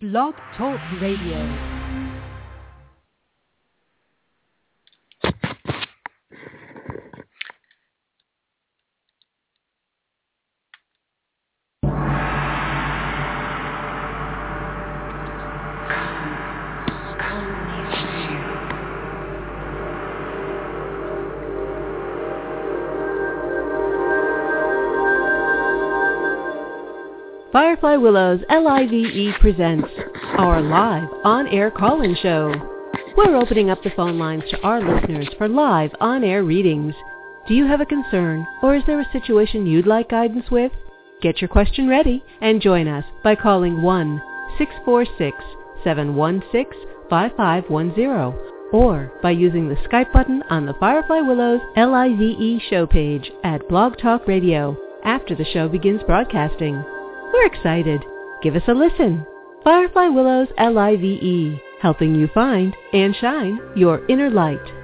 Blog Talk Radio. Firefly Willows LIVE presents our live on-air call-in show. We're opening up the phone lines to our listeners for live on-air readings. Do you have a concern or is there a situation you'd like guidance with? Get your question ready and join us by calling 1-646-716-5510 or by using the Skype button on the Firefly Willows LIVE show page at Blog Talk Radio after the show begins broadcasting. We're excited. Give us a listen. Firefly Willows LIVE, helping you find and shine your inner light.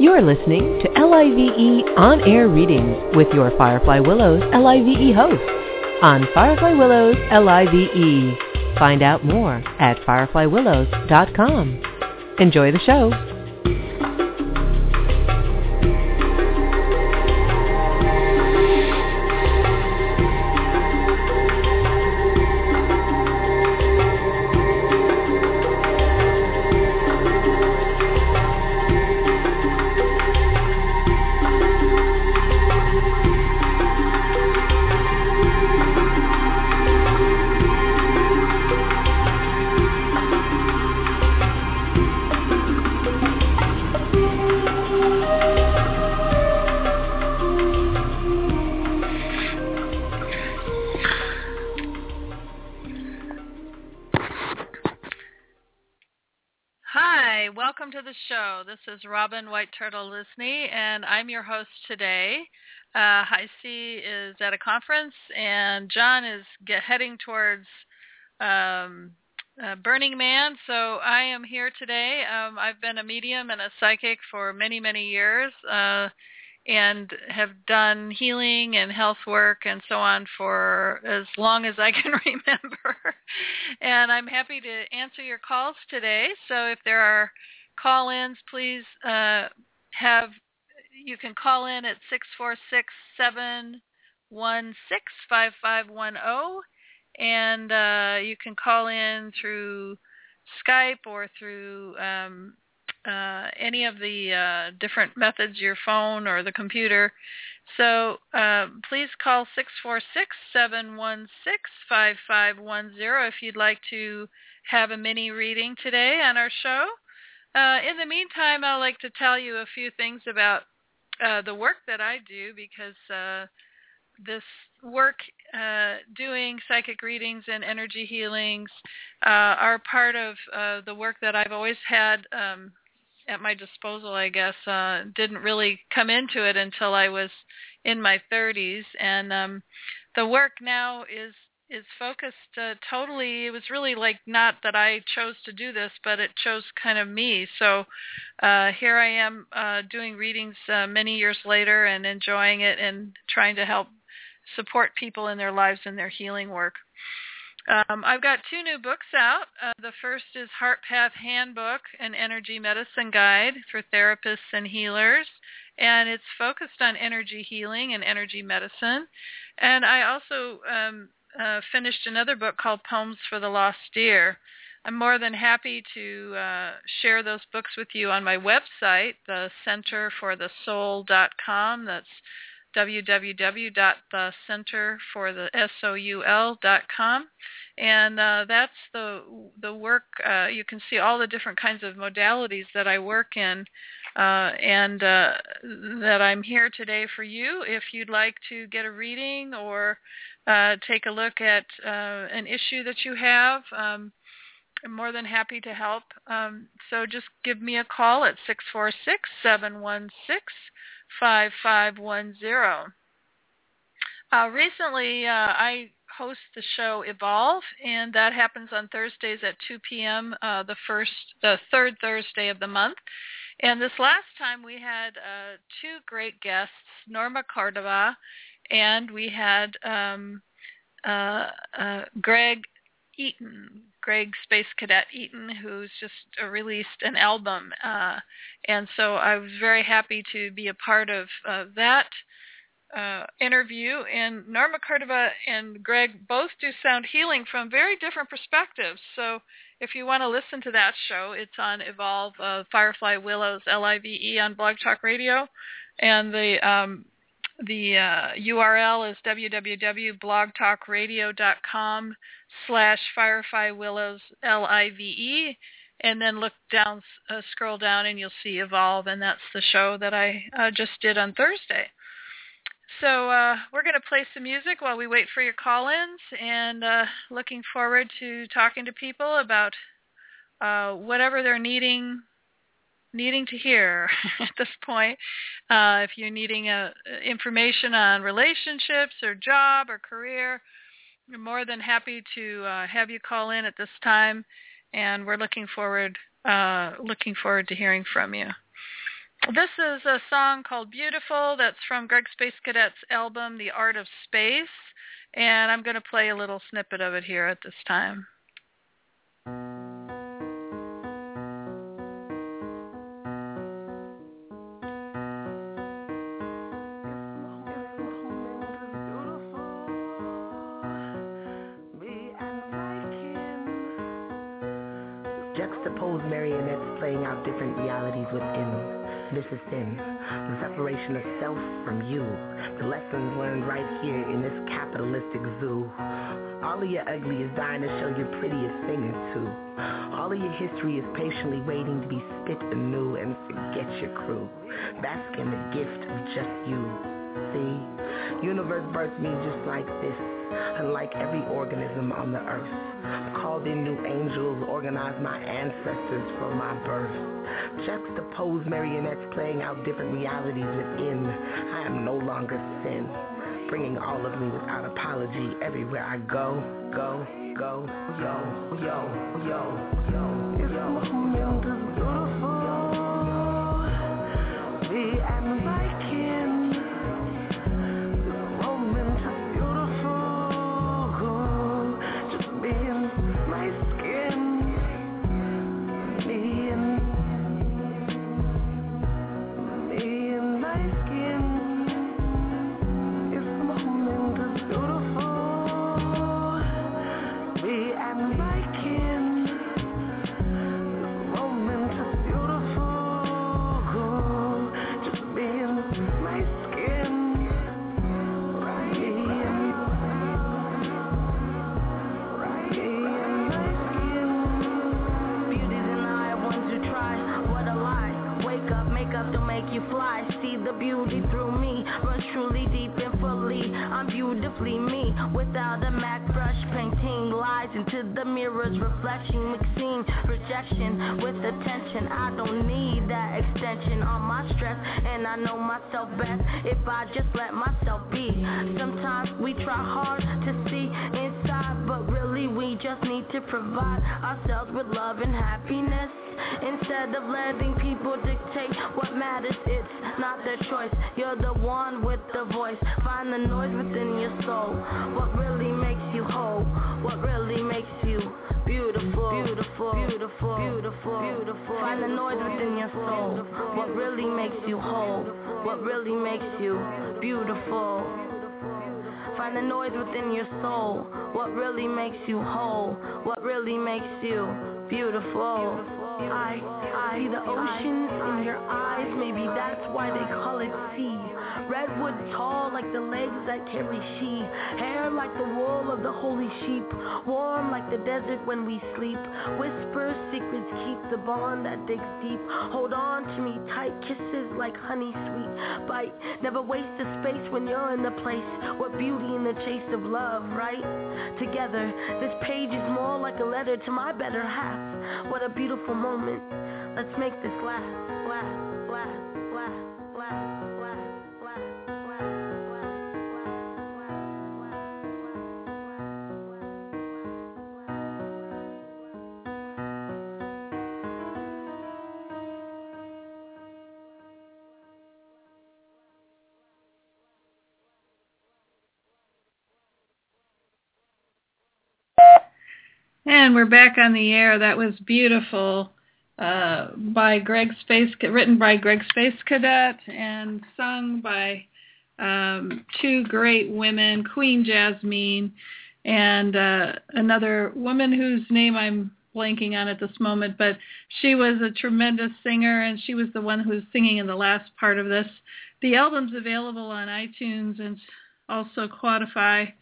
You're listening to LIVE on-air readings with your Firefly Willows LIVE host on Firefly Willows LIVE. Find out more at fireflywillows.com. Enjoy the show. Turtle Lisney, and I'm your host today. Uh, C is at a conference, and John is get, heading towards um, uh, Burning Man. So I am here today. Um, I've been a medium and a psychic for many, many years, uh, and have done healing and health work and so on for as long as I can remember. and I'm happy to answer your calls today. So if there are call-ins, please uh, have you can call in at six four six seven one six five five one zero, and uh, you can call in through Skype or through um, uh, any of the uh, different methods, your phone or the computer. So uh, please call 646-716-5510 if you'd like to have a mini reading today on our show. Uh, in the meantime, I'd like to tell you a few things about uh, the work that I do because uh, this work uh, doing psychic readings and energy healings uh, are part of uh, the work that I've always had um, at my disposal, I guess. Uh, didn't really come into it until I was in my 30s, and um, the work now is is focused uh, totally it was really like not that I chose to do this but it chose kind of me so uh here I am uh doing readings uh, many years later and enjoying it and trying to help support people in their lives and their healing work um, I've got two new books out. Uh, the first is Heart Path Handbook, an energy medicine guide for therapists and healers, and it's focused on energy healing and energy medicine. And I also um, uh, finished another book called Poems for the Lost Deer. I'm more than happy to uh, share those books with you on my website, the Center for the. That's www.thecenterforthesoul.com, and uh, that's the the work. Uh, you can see all the different kinds of modalities that I work in, uh, and uh, that I'm here today for you. If you'd like to get a reading or uh, take a look at uh, an issue that you have. Um, I'm more than happy to help. Um, so just give me a call at 646-716-5510. Uh, recently, uh, I host the show Evolve, and that happens on Thursdays at 2 p.m. Uh, the first, the third Thursday of the month. And this last time we had uh, two great guests, Norma Cordova and we had um, uh, uh, Greg Eaton, Greg Space Cadet Eaton, who's just released an album, uh, and so I was very happy to be a part of that uh, interview. And Norma Cordova and Greg both do sound healing from very different perspectives. So if you want to listen to that show, it's on Evolve uh, Firefly Willows L-I-V-E on Blog Talk Radio, and the um, the uh, URL is www.blogtalkradio.com slash fireflywillows, L-I-V-E, and then look down, uh, scroll down, and you'll see Evolve, and that's the show that I uh, just did on Thursday. So uh, we're going to play some music while we wait for your call-ins, and uh, looking forward to talking to people about uh, whatever they're needing needing to hear at this point. Uh, if you're needing uh, information on relationships or job or career, we're more than happy to uh, have you call in at this time, and we're looking forward uh, looking forward to hearing from you. This is a song called Beautiful that's from Greg Space Cadet's album The Art of Space, and I'm going to play a little snippet of it here at this time. Juxtaposed marionettes playing out different realities within. This is sin, the separation of self from you, the lessons learned right here in this capitalistic zoo. All of your ugly is dying to show your prettiest singers too. All of your history is patiently waiting to be spit anew and forget your crew. Bask in the gift of just you. See, universe birthed me just like this unlike every organism on the earth. In new angels, organized my ancestors for my birth. Juxtaposed marionettes playing out different realities within. I am no longer sin, bringing all of me without apology everywhere I go, go, go, yo, yo, yo, yo, yo. yo, yo. you let myself be. Sometimes we try hard to see inside, but really we just need to provide ourselves with love and happiness. Instead of letting people dictate what matters, it's not their choice. You're the one beautiful? Beautiful, beautiful, beautiful. Find the noise within your soul. What really makes you whole? What really makes you beautiful? Find the noise within your soul. What really makes you whole? What really makes you beautiful? I, I see the ocean in your eyes. Maybe that's why they call it sea. Redwood tall like the legs that carry she. Hair like the wool of the holy sheep. Warm like the desert when we sleep. Whisper secrets keep the bond that digs deep. Hold on to me tight. Kisses like honey sweet. Bite. Never waste a space when you're in the place. What beauty in the chase of love, right? Together, this page is more like a letter to my better half. What a beautiful moment. Let's make this. And we're back on the air. That was beautiful. Uh, by Greg Space, written by Greg Space Cadet and sung by um, two great women, Queen Jasmine and uh, another woman whose name I'm blanking on at this moment, but she was a tremendous singer and she was the one who was singing in the last part of this. The album's available on iTunes and also Quadify,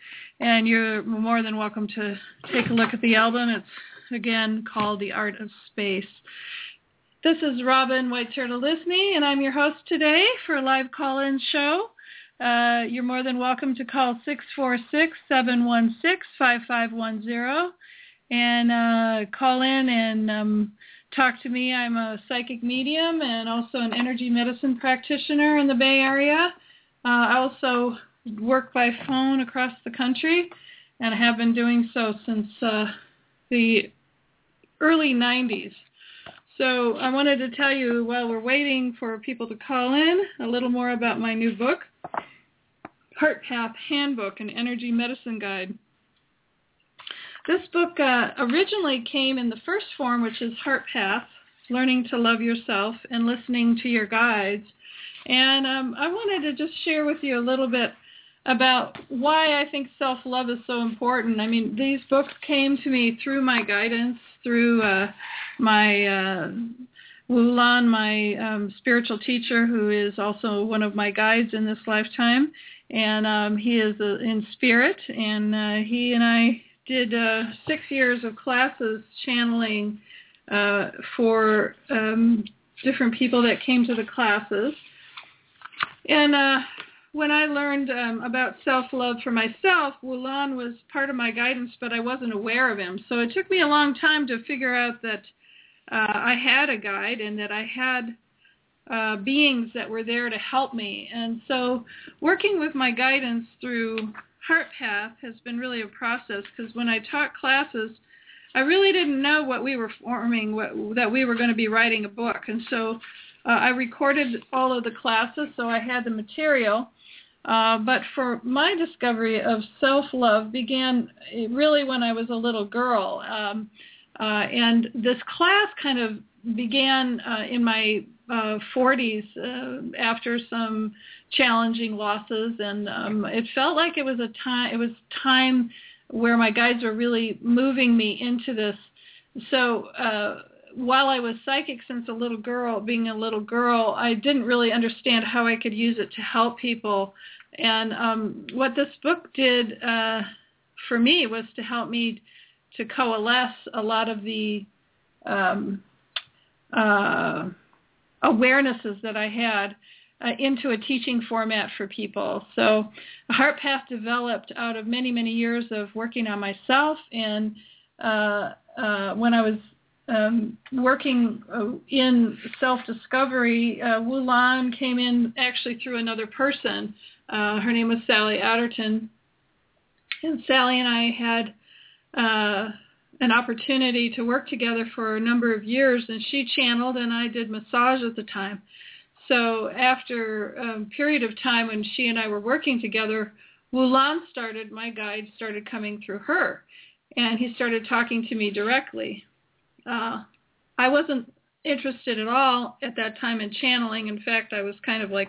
and you're more than welcome to take a look at the album. It's again called The Art of Space. This is Robin White Turtle Lisney, and I'm your host today for a live call-in show. Uh, you're more than welcome to call 646-716-5510 and uh, call in and um, talk to me. I'm a psychic medium and also an energy medicine practitioner in the Bay Area. Uh, I also work by phone across the country and have been doing so since uh, the early 90s. So I wanted to tell you while we're waiting for people to call in a little more about my new book, Heart Path Handbook, an Energy Medicine Guide. This book uh, originally came in the first form, which is Heart Path, Learning to Love Yourself and Listening to Your Guides. And um, I wanted to just share with you a little bit about why I think self-love is so important. I mean, these books came to me through my guidance, through uh, my uh, Wulan, my um, spiritual teacher, who is also one of my guides in this lifetime, and um, he is uh, in spirit, and uh, he and I did uh, six years of classes channeling uh, for um, different people that came to the classes. And uh, when I learned um, about self-love for myself, Wulan was part of my guidance, but I wasn't aware of him. So it took me a long time to figure out that uh, I had a guide and that I had uh, beings that were there to help me. And so working with my guidance through Heart Path has been really a process because when I taught classes, I really didn't know what we were forming, what, that we were going to be writing a book. And so uh, I recorded all of the classes, so I had the material. Uh, but for my discovery of self-love began really when I was a little girl. Um, uh, and this class kind of began uh, in my 40s uh, uh, after some challenging losses, and um, it felt like it was a time. It was time where my guides were really moving me into this. So uh, while I was psychic since a little girl, being a little girl, I didn't really understand how I could use it to help people. And um, what this book did uh, for me was to help me to coalesce a lot of the um, uh, awarenesses that I had uh, into a teaching format for people. So Heart Path developed out of many, many years of working on myself. And uh, uh, when I was um, working uh, in self-discovery, uh, Wu Lan came in actually through another person. Uh, her name was Sally Adderton. And Sally and I had uh, an opportunity to work together for a number of years, and she channeled and I did massage at the time. So after a period of time when she and I were working together, Wu Lan started, my guide started coming through her, and he started talking to me directly. Uh, I wasn't interested at all at that time in channeling. In fact, I was kind of like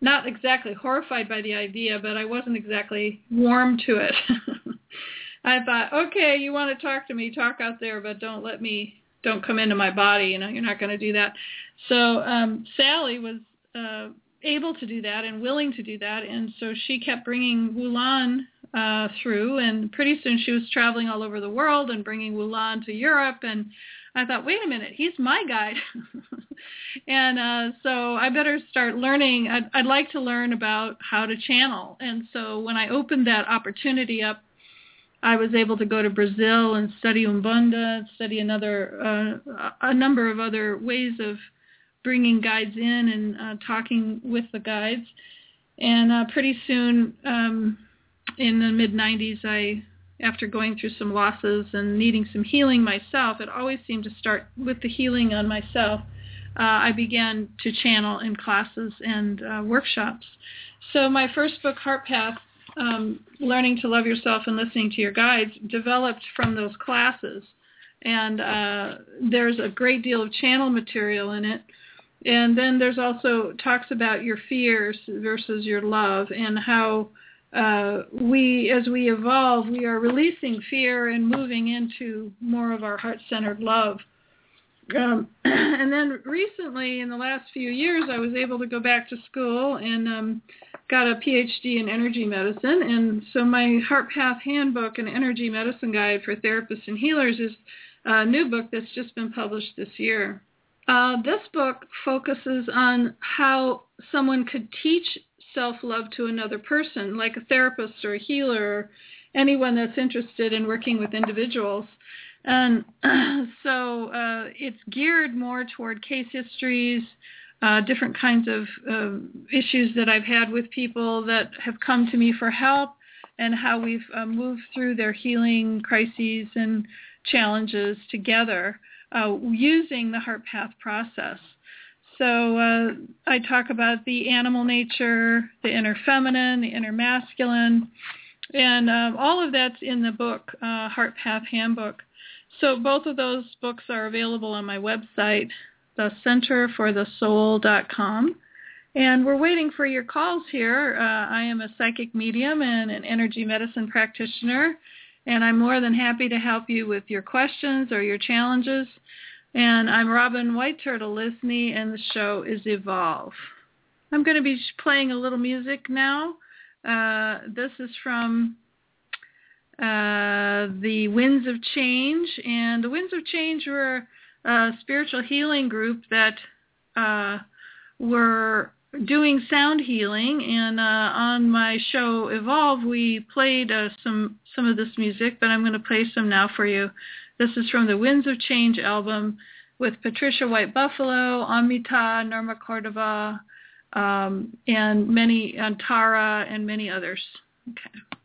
not exactly horrified by the idea, but I wasn't exactly warm to it. I thought, okay, you want to talk to me, talk out there, but don't let me, don't come into my body. You know, you're not going to do that. So um, Sally was uh, able to do that and willing to do that, and so she kept bringing Wu Lan uh, through, and pretty soon she was traveling all over the world and bringing Wulan to Europe, and I thought, wait a minute, he's my guide. and uh, so I better start learning. I'd, I'd like to learn about how to channel. And so when I opened that opportunity up I was able to go to Brazil and study Umbanda, study another uh, a number of other ways of bringing guides in and uh, talking with the guides. And uh, pretty soon, um, in the mid 90s, I, after going through some losses and needing some healing myself, it always seemed to start with the healing on myself. Uh, I began to channel in classes and uh, workshops. So my first book, Heart Path, um, learning to love yourself and listening to your guides developed from those classes. And uh, there's a great deal of channel material in it. And then there's also talks about your fears versus your love and how uh, we, as we evolve, we are releasing fear and moving into more of our heart-centered love. Um, and then recently, in the last few years, I was able to go back to school and um, got a PhD in energy medicine. And so my Heart Path Handbook and Energy Medicine Guide for Therapists and Healers is a new book that's just been published this year. Uh, this book focuses on how someone could teach self-love to another person, like a therapist or a healer or anyone that's interested in working with individuals. And so uh, it's geared more toward case histories, uh, different kinds of uh, issues that I've had with people that have come to me for help and how we've uh, moved through their healing crises and challenges together uh, using the heart path process. So uh, I talk about the animal nature, the inner feminine, the inner masculine, and uh, all of that's in the book, Heart Path Handbook. So both of those books are available on my website, the centerforthesoul.com. And we're waiting for your calls here. Uh, I am a psychic medium and an energy medicine practitioner, and I'm more than happy to help you with your questions or your challenges. And I'm Robin White Turtle Lisney, and the show is Evolve. I'm going to be playing a little music now. Uh, this is from uh, the Winds of Change, and the Winds of Change were a spiritual healing group that uh, were doing sound healing. And uh, on my show Evolve, we played uh, some some of this music, but I'm going to play some now for you. This is from the Winds of Change album with Patricia White Buffalo, Amita, Norma Cordova, um, and many, Antara, and many others. Okay.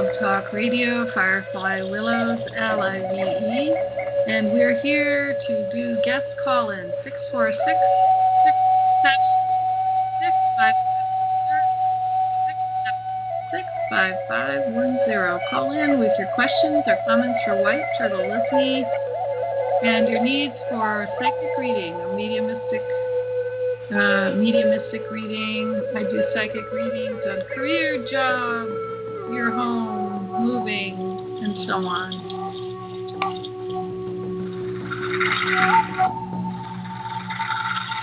Blog Talk Radio, Firefly Willows, L-I-V-E. And we're here to do guest call-in, 646 5510. Call in with your questions or comments for White Turtle Lisney and your needs for psychic reading, a mediumistic uh, mediumistic reading. I do psychic readings on career, job, your home, moving, and so on.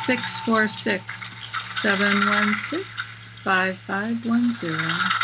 Six four six seven one six five five one zero.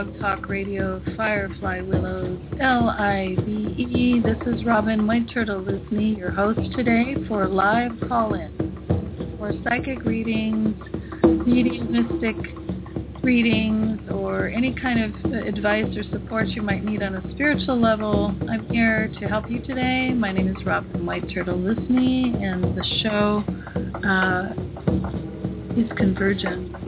Blog Talk Radio Firefly Willows L-I-V-E. This is Robin White Turtle Lisney, your host today for live call-in for psychic readings, mediumistic readings, or any kind of advice or support you might need on a spiritual level. I'm here to help you today. My name is Robin White Turtle Lisney, and the show uh, is Convergent.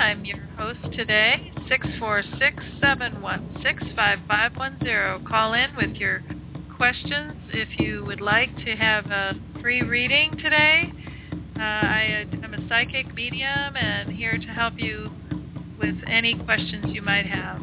I'm your host today. 646-716-5510. Call in with your questions if you would like to have a free reading today. Uh, I am a psychic medium and here to help you with any questions you might have.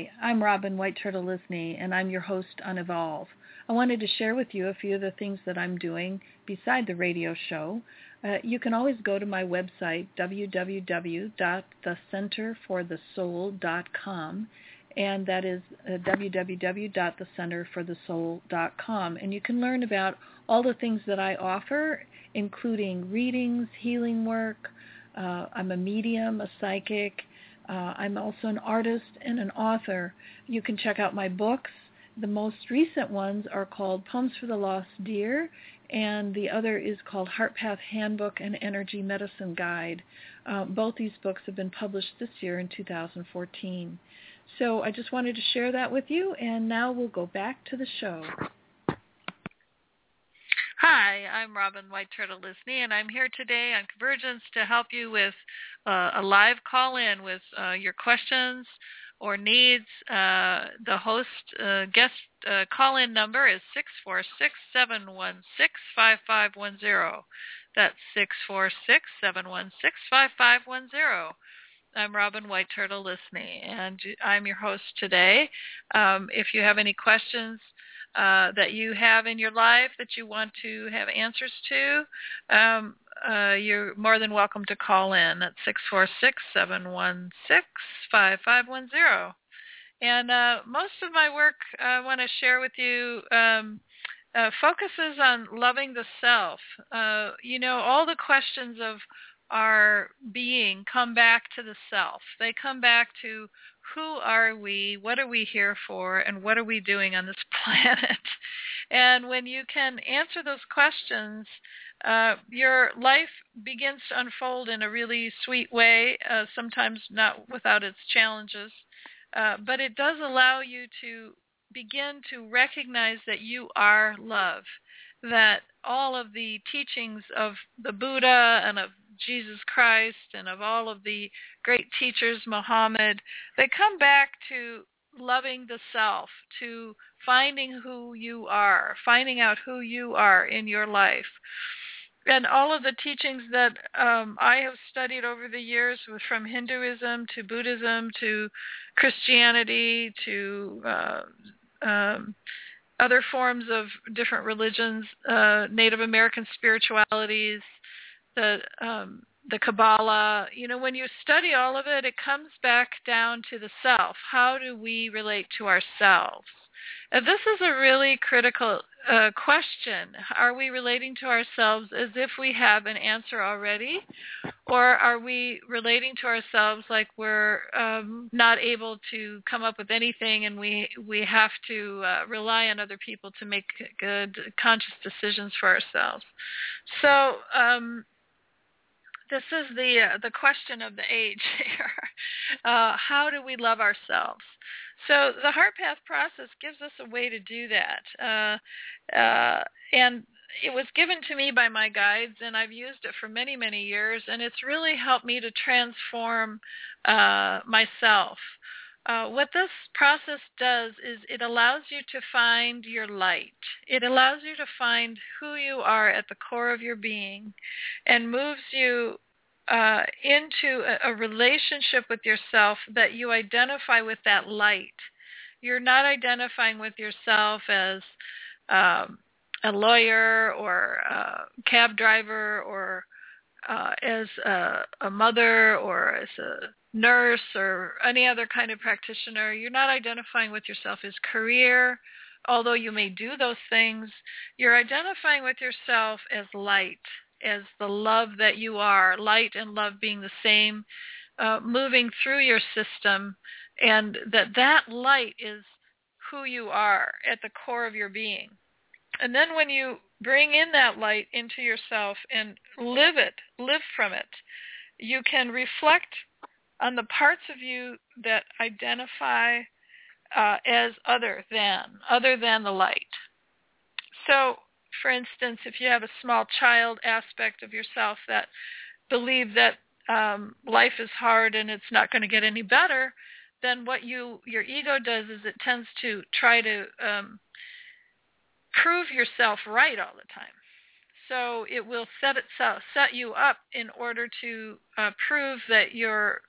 Hi, I'm Robin White Turtle Lisney, and I'm your host on Evolve. I wanted to share with you a few of the things that I'm doing beside the radio show. Uh, you can always go to my website, www.thecenterforthesoul.com, and that is uh, www.thecenterforthesoul.com. And you can learn about all the things that I offer, including readings, healing work. Uh, I'm a medium, a psychic, uh, I'm also an artist and an author. You can check out my books. The most recent ones are called Poems for the Lost Deer, and the other is called Heart Path Handbook and Energy Medicine Guide. Uh, both these books have been published this year in 2014. So I just wanted to share that with you, and now we'll go back to the show. Hi, I'm Robin White Turtle Lisney, and I'm here today on Convergence to help you with uh, a live call-in with uh, your questions or needs. Uh, the host uh, guest uh, call-in number is six four six seven one six five five one zero. That's six four six seven one six five five one zero. I'm Robin White Turtle Lisney, and I'm your host today. Um, if you have any questions uh, that you have in your life that you want to have answers to, um, uh, you're more than welcome to call in at 646-716-5510. And uh, most of my work I want to share with you um, uh, focuses on loving the self. Uh, you know, all the questions of our being come back to the self. They come back to who are we, what are we here for, and what are we doing on this planet? and when you can answer those questions, uh, your life begins to unfold in a really sweet way, uh, sometimes not without its challenges. Uh, but it does allow you to begin to recognize that you are love, that all of the teachings of the Buddha and of Jesus Christ and of all of the great teachers, Muhammad, they come back to loving the self, to finding who you are, finding out who you are in your life. And all of the teachings that um, I have studied over the years, from Hinduism to Buddhism to Christianity to uh, um, other forms of different religions, uh, Native American spiritualities, the um, the Kabbalah, you know, when you study all of it, it comes back down to the self. How do we relate to ourselves? And this is a really critical uh, question. Are we relating to ourselves as if we have an answer already? Or are we relating to ourselves like we're um, not able to come up with anything and we, we have to uh, rely on other people to make good conscious decisions for ourselves? So um, this is the uh, the question of the age here. Uh, how do we love ourselves? So the heart path process gives us a way to do that, uh, uh, and it was given to me by my guides, and I've used it for many many years, and it's really helped me to transform uh, myself. Uh, what this process does is it allows you to find your light. It allows you to find who you are at the core of your being and moves you uh, into a, a relationship with yourself that you identify with that light. You're not identifying with yourself as um, a lawyer or a cab driver or uh, as a, a mother or as a nurse or any other kind of practitioner. You're not identifying with yourself as career, although you may do those things. You're identifying with yourself as light, as the love that you are, light and love being the same, uh, moving through your system, and that that light is who you are at the core of your being. And then when you bring in that light into yourself and live it, live from it, you can reflect on the parts of you that identify uh, as other than, other than the light. So for instance, if you have a small child aspect of yourself that believe that um, life is hard and it's not going to get any better, then what you your ego does is it tends to try to um, prove yourself right all the time. So it will set itself set you up in order to uh, prove that you're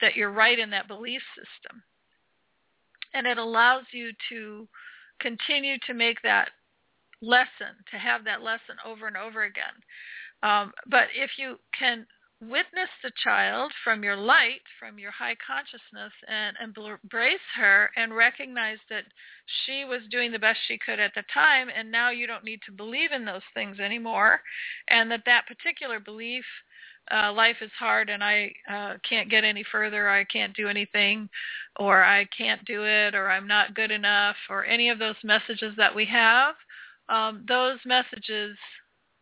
that you're right in that belief system, and it allows you to continue to make that lesson, to have that lesson over and over again. Um, but if you can witness the child from your light, from your high consciousness, and, embrace her and recognize that she was doing the best she could at the time, and now you don't need to believe in those things anymore, and that that particular belief, uh, life is hard and I uh, can't get any further, I can't do anything, or I can't do it, or I'm not good enough, or any of those messages that we have, um, those messages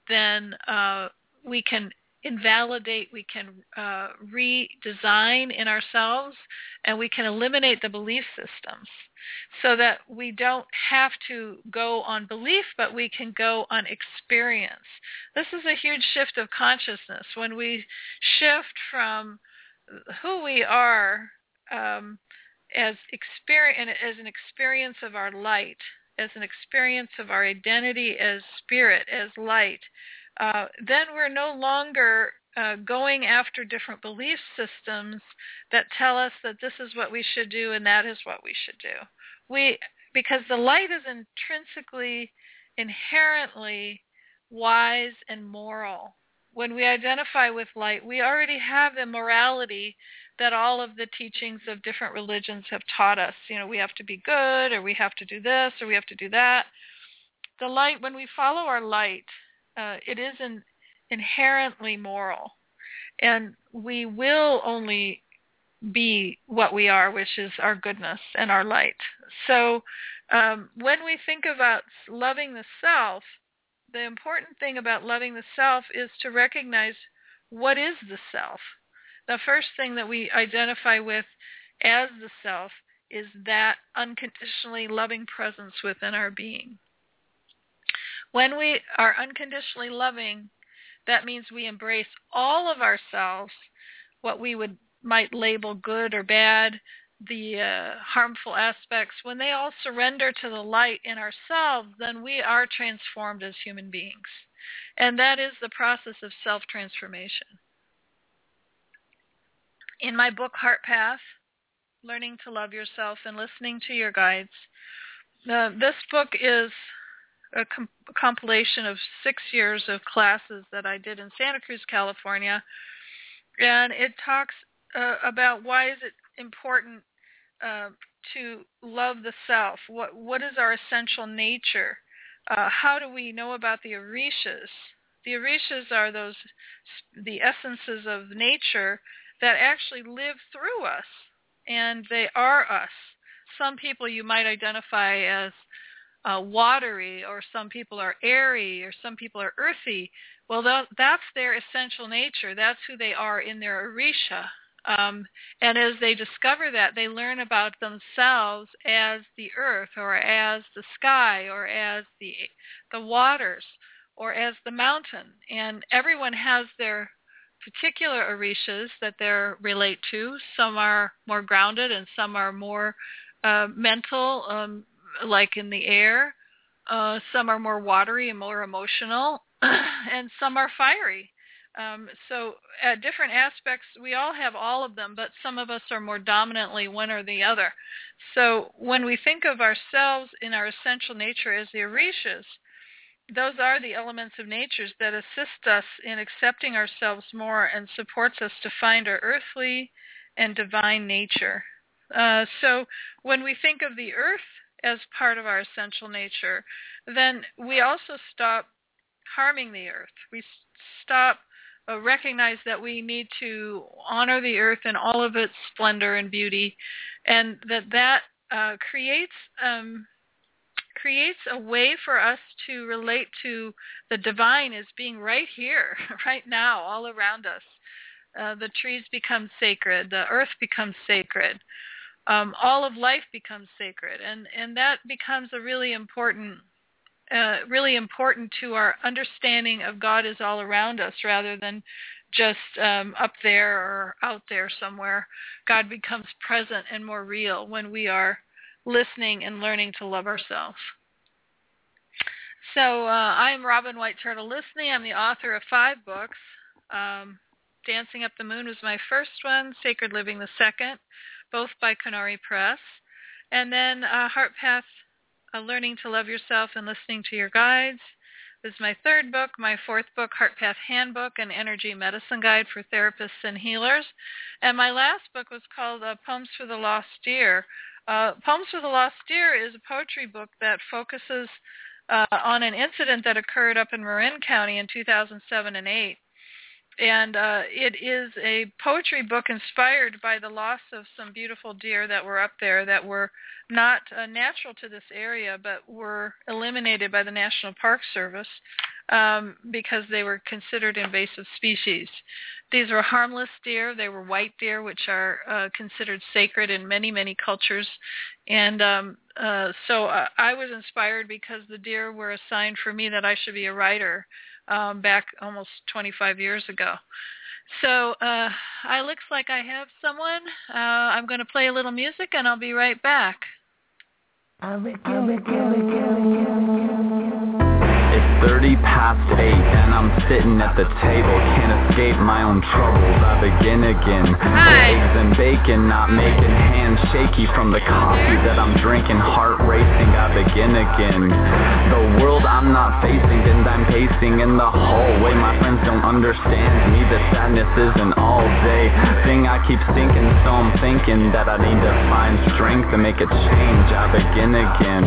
then uh, we can invalidate, we can uh, redesign in ourselves, and we can eliminate the belief systems so that we don't have to go on belief, but we can go on experience. This is a huge shift of consciousness. When we shift from who we are um, as, experience, as an experience of our light as an experience of our identity as spirit, as light, uh, then we're no longer uh, going after different belief systems that tell us that this is what we should do and that is what we should do. We because the light is intrinsically, inherently wise and moral. When we identify with light, we already have the morality that all of the teachings of different religions have taught us. You know, we have to be good or we have to do this or we have to do that. The light, when we follow our light, uh, it isn't inherently moral. And we will only be what we are, which is our goodness and our light. So um, when we think about loving the self, the important thing about loving the self is to recognize what is the self the first thing that we identify with as the self is that unconditionally loving presence within our being. When we are unconditionally loving, that means we embrace all of ourselves, what we would might label good or bad, the uh, harmful aspects, when they all surrender to the light in ourselves, then we are transformed as human beings. And that is the process of self-transformation in my book Heart Path, Learning to Love Yourself and Listening to Your Guides, uh, this book is a, com- compilation of six years of classes that I did in Santa Cruz, California, and it talks uh, about why is it important uh, to love the self? What what is our essential nature? Uh, how do we know about the orishas? The orishas are those the essences of nature that actually live through us, and they are us. Some people you might identify as uh, watery, or some people are airy, or some people are earthy. Well, that's their essential nature. That's who they are in their orisha. Um, and as they discover that, they learn about themselves as the earth, or as the sky, or as the the waters, or as the mountain. And everyone has their particular orishas that they relate to. Some are more grounded, and some are more uh, mental, um, like in the air. Uh, some are more watery and more emotional, and some are fiery. Um, so at different aspects, we all have all of them, but some of us are more dominantly one or the other. So when we think of ourselves in our essential nature as the orishas, those are the elements of nature that assist us in accepting ourselves more and supports us to find our earthly and divine nature. Uh, so when we think of the earth as part of our essential nature, then we also stop harming the earth. We stop uh, recognize that we need to honor the earth in all of its splendor and beauty, and that that uh, creates um, creates a way for us to relate to the divine as being right here, right now, all around us. Uh, the trees become sacred, the earth becomes sacred, um, all of life becomes sacred, and and that becomes a really important uh, really important to our understanding of God is all around us rather than just um, up there or out there somewhere. God becomes present and more real when we are listening and learning to love ourselves. So uh, I'm Robin White Turtle Lisney. I'm the author of five books. Um, Dancing Up the Moon was my first one, Sacred Living the second, both by Conari Press. And then uh, Heart Path uh, Learning to Love Yourself and Listening to Your Guides. Is my third book. My fourth book, Heart Path Handbook, an energy medicine guide for therapists and healers. And my last book was called uh, Poems for the Lost Deer. Uh, Poems for the Lost Deer is a poetry book that focuses uh, on an incident that occurred up in Marin County in 2007 and 8 and uh, it is a poetry book inspired by the loss of some beautiful deer that were up there that were not uh, natural to this area, but were eliminated by the National Park Service um, because they were considered invasive species. These were harmless deer. They were white deer, which are uh, considered sacred in many, many cultures. And um, uh, so I was inspired because the deer were a sign for me that I should be a writer um, back almost 25 years ago. So uh, I looks like I have someone. Uh, I'm going to play a little music, and I'll be right back. It's 30 past 8 and I'm sitting at the table. Can't escape my own troubles, I begin again. Hi. Eggs and bacon not making hands. Shaky From the coffee that I'm drinking. Heart racing, I begin again. The world I'm not facing. And I'm pacing in the hallway. My friends don't understand me. The sadness isn't all day Thing I keep thinking So I'm thinking that I need to find strength To make a change, I begin again.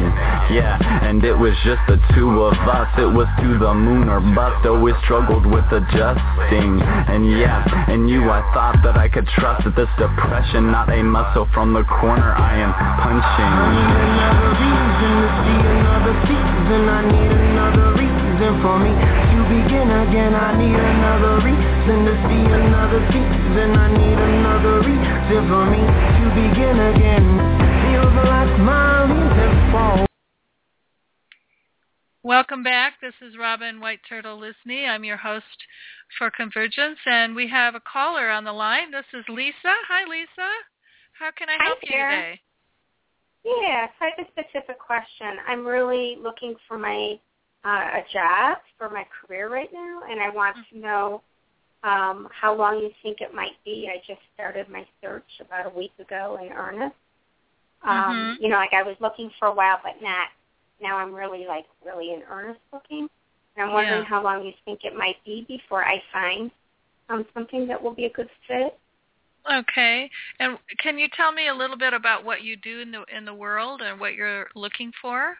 Yeah, and it was just the two of us. It was to the moon or bust Always struggled with adjusting. And yeah, and you I thought that I could trust That this depression not a muscle from the corner I am punching. I need another reason to see another season I need another reason for me to begin again I need another reason to see another season. I need another reason for me. To begin again Feels like my reason for Welcome back. This is Robin White Turtle Lisney. I'm your host for Convergence, and we have a caller on the line. This is Lisa. Hi, Lisa. How can I Hi help you there. today? Yes, I have a specific question. I'm really looking for my uh, a job for my career right now, and I want to know um, how long you think it might be. I just started my search about a week ago in earnest. Um, Mhm. You know, like I was looking for a while, but not. Now I'm really like really in earnest looking, and I'm wondering Yeah. how long you think it might be before I find um, something that will be a good fit. Okay. And can you tell me a little bit about what you do in the in the world and what you're looking for?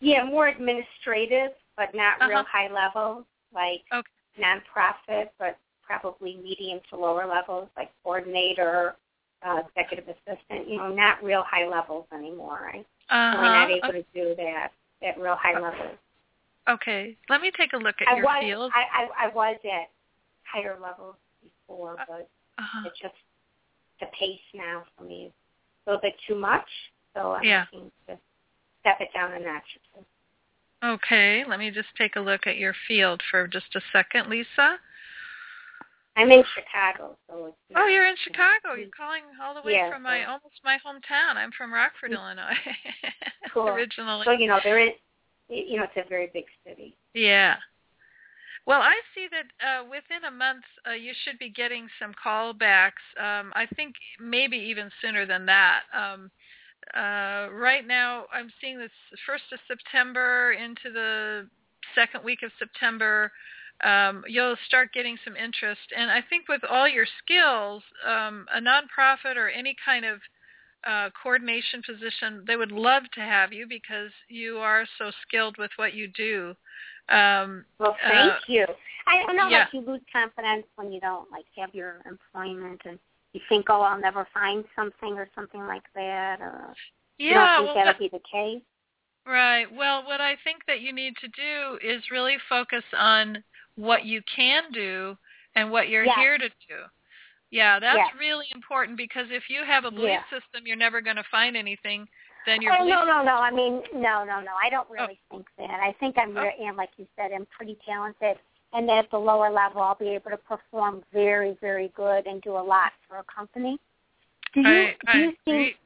Yeah, more administrative, but not Uh-huh. real high level, like Okay. nonprofit, but probably medium to lower levels, like coordinator, uh, executive assistant. You know, not real high levels anymore. I'm Uh-huh. really not able to do that at real high levels. Okay. Let me take a look at I your was field. I, I, I was at higher levels before, but Uh-huh. it's just the pace now for me is a little bit too much. So I'm Yeah. looking to step it down a notch. Okay. Let me just take a look at your field for just a second, Lisa. I'm in Chicago, so it's Oh, you're in Chicago. You're calling all the way Yeah, from my almost my hometown. I'm from Rockford, Illinois, Cool. originally. So you know there is, you know, it's a very big city. Yeah. Well, I see that uh, within a month uh, you should be getting some callbacks. Um, I think maybe even sooner than that. Um, uh, right now, I'm seeing this first of September into the second week of September. Um, you'll start getting some interest, and I think with all your skills, um, a nonprofit or any kind of uh, coordination position, they would love to have you because you are so skilled with what you do. Um, Well, thank uh, you. I don't know, yeah. like you lose confidence when you don't like have your employment, and you think, oh, I'll never find something or something like that. Or you don't well, think that'll what- be the case. right. Well, what I think that you need to do is really focus on what you can do and what you're Yes. here to do. Yeah, that's Yes. really important because if you have a belief Yeah. system you're never going to find anything, then your Oh no, no, no. I mean, no, no, no. I don't really think that. I think I'm, Oh. and like you said, I'm pretty talented, and that at the lower level, I'll be able to perform very, very good and do a lot for a company. Do you I, I do you think